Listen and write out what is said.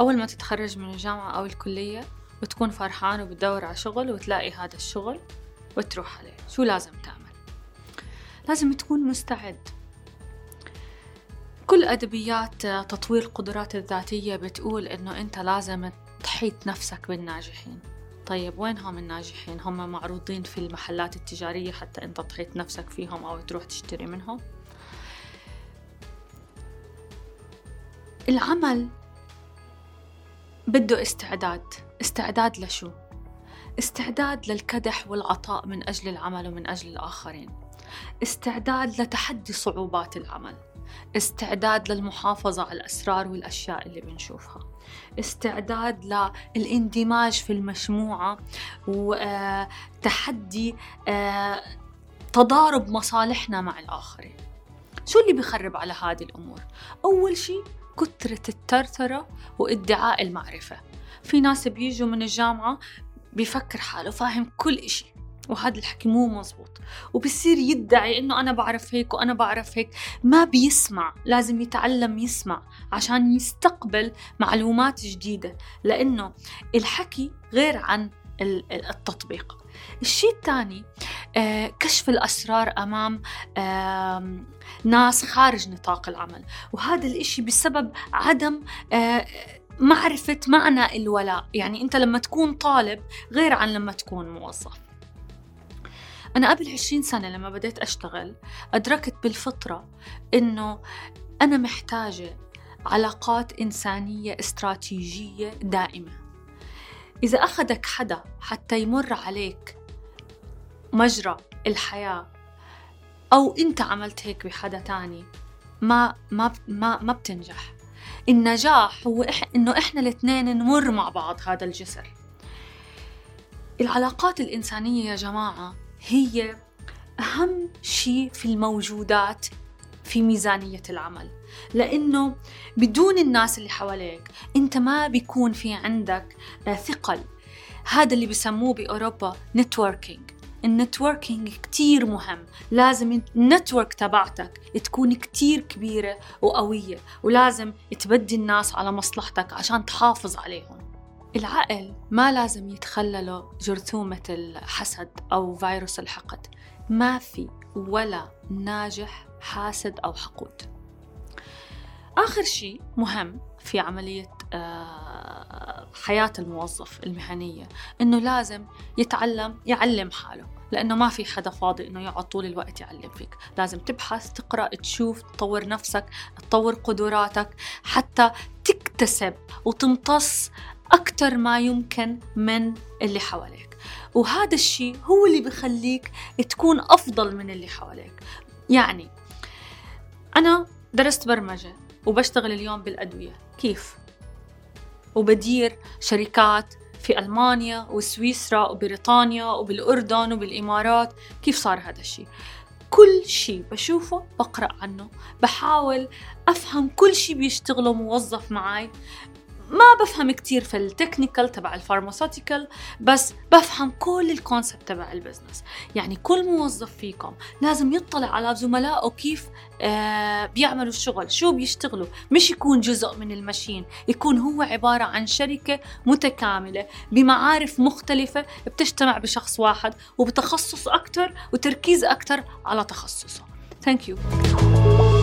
أول ما تتخرج من الجامعة أو الكلية وتكون فرحان وبتدور على شغل وتلاقي هذا الشغل وتروح عليه. شو لازم تعمل؟ لازم تكون مستعد. كل أدبيات تطوير القدرات الذاتية بتقول إنه أنت لازم تحيط نفسك بالناجحين. طيب وين هم الناجحين؟ هم معروضين في المحلات التجارية حتى أنت تحيط نفسك فيهم أو تروح تشتري منهم. العمل بده استعداد. استعداد لشو؟ استعداد للكدح والعطاء من أجل العمل ومن أجل الآخرين. استعداد لتحدي صعوبات العمل. استعداد للمحافظة على الأسرار والأشياء اللي بنشوفها. استعداد للإندماج في المجموعة وتحدي آه، تضارب مصالحنا مع الآخرين. شو اللي بيخرب على هذه الأمور؟ أول شيء كثرة الترترة وادعاء المعرفة. في ناس بيجوا من الجامعة بيفكر حاله فاهم كل إشي وهذا الحكي مو مزبوط. وبصير يدعي إنه أنا بعرف هيك وأنا بعرف هيك. ما بيسمع لازم يتعلم يسمع عشان يستقبل معلومات جديدة. لأنه الحكي غير عن التطبيق. الشيء الثاني كشف الأسرار أمام آه ناس خارج نطاق العمل. وهذا الإشي بسبب عدم آه معرفة معنى الولاء. يعني أنت لما تكون طالب غير عن لما تكون موظف. أنا قبل عشرين سنة لما بديت أشتغل أدركت بالفطرة إنه أنا محتاجة علاقات إنسانية استراتيجية دائمة. إذا أخذك حدا حتى يمر عليك مجرى الحياة. أو أنت عملت هيك بحدا تاني ما ما ما ما بتنجح. النجاح هو إح إنه إحنا الاثنين نمر مع بعض هذا الجسر. العلاقات الإنسانية يا جماعة هي أهم شيء في الموجودات في ميزانية العمل. لأنه بدون الناس اللي حواليك أنت ما بيكون في عندك آه، ثقل. هذا اللي بسموه بأوروبا networking ال networking كتير مهم. لازم ال network تبعتك تكون كتير كبيرة وقوية ولازم تبدي الناس على مصلحتك عشان تحافظ عليهم. العقل ما لازم يتخلله جرثومة الحسد أو فيروس الحقد. ما في ولا ناجح حاسد أو حقود. آخر شيء مهم في عملية آه، حياة الموظف المهنية إنه لازم يتعلم يعلم حاله لأنه ما في حدا فاضي إنه يقعد طول الوقت يعلم فيك. لازم تبحث تقرأ تشوف تطور نفسك تطور قدراتك حتى تكتسب وتمتص أكثر ما يمكن من اللي حواليك. وهذا الشيء هو اللي بخليك تكون أفضل من اللي حواليك. يعني أنا درست برمجة وبشتغل اليوم بالأدوية. كيف؟ وبدير شركات في ألمانيا وسويسرا وبريطانيا وبالأردن وبالإمارات كيف صار هذا الشيء؟ كل شيء بشوفه بقرأ عنه بحاول أفهم كل شيء بيشتغله موظف معي ما بفهم كتير في ال technical تبع ال pharmaceutical بس بفهم كل ال concept تبع ال business يعني كل موظف فيكم لازم يطلع على زملائه كيف آه بيعملوا الشغل شو بيشتغلوا. مش يكون جزء من ال machine يكون هو عبارة عن شركة متكاملة بمعارف مختلفة بتجتمع بشخص واحد وبتخصص أكتر وتركيز أكتر على تخصصه. Thank you.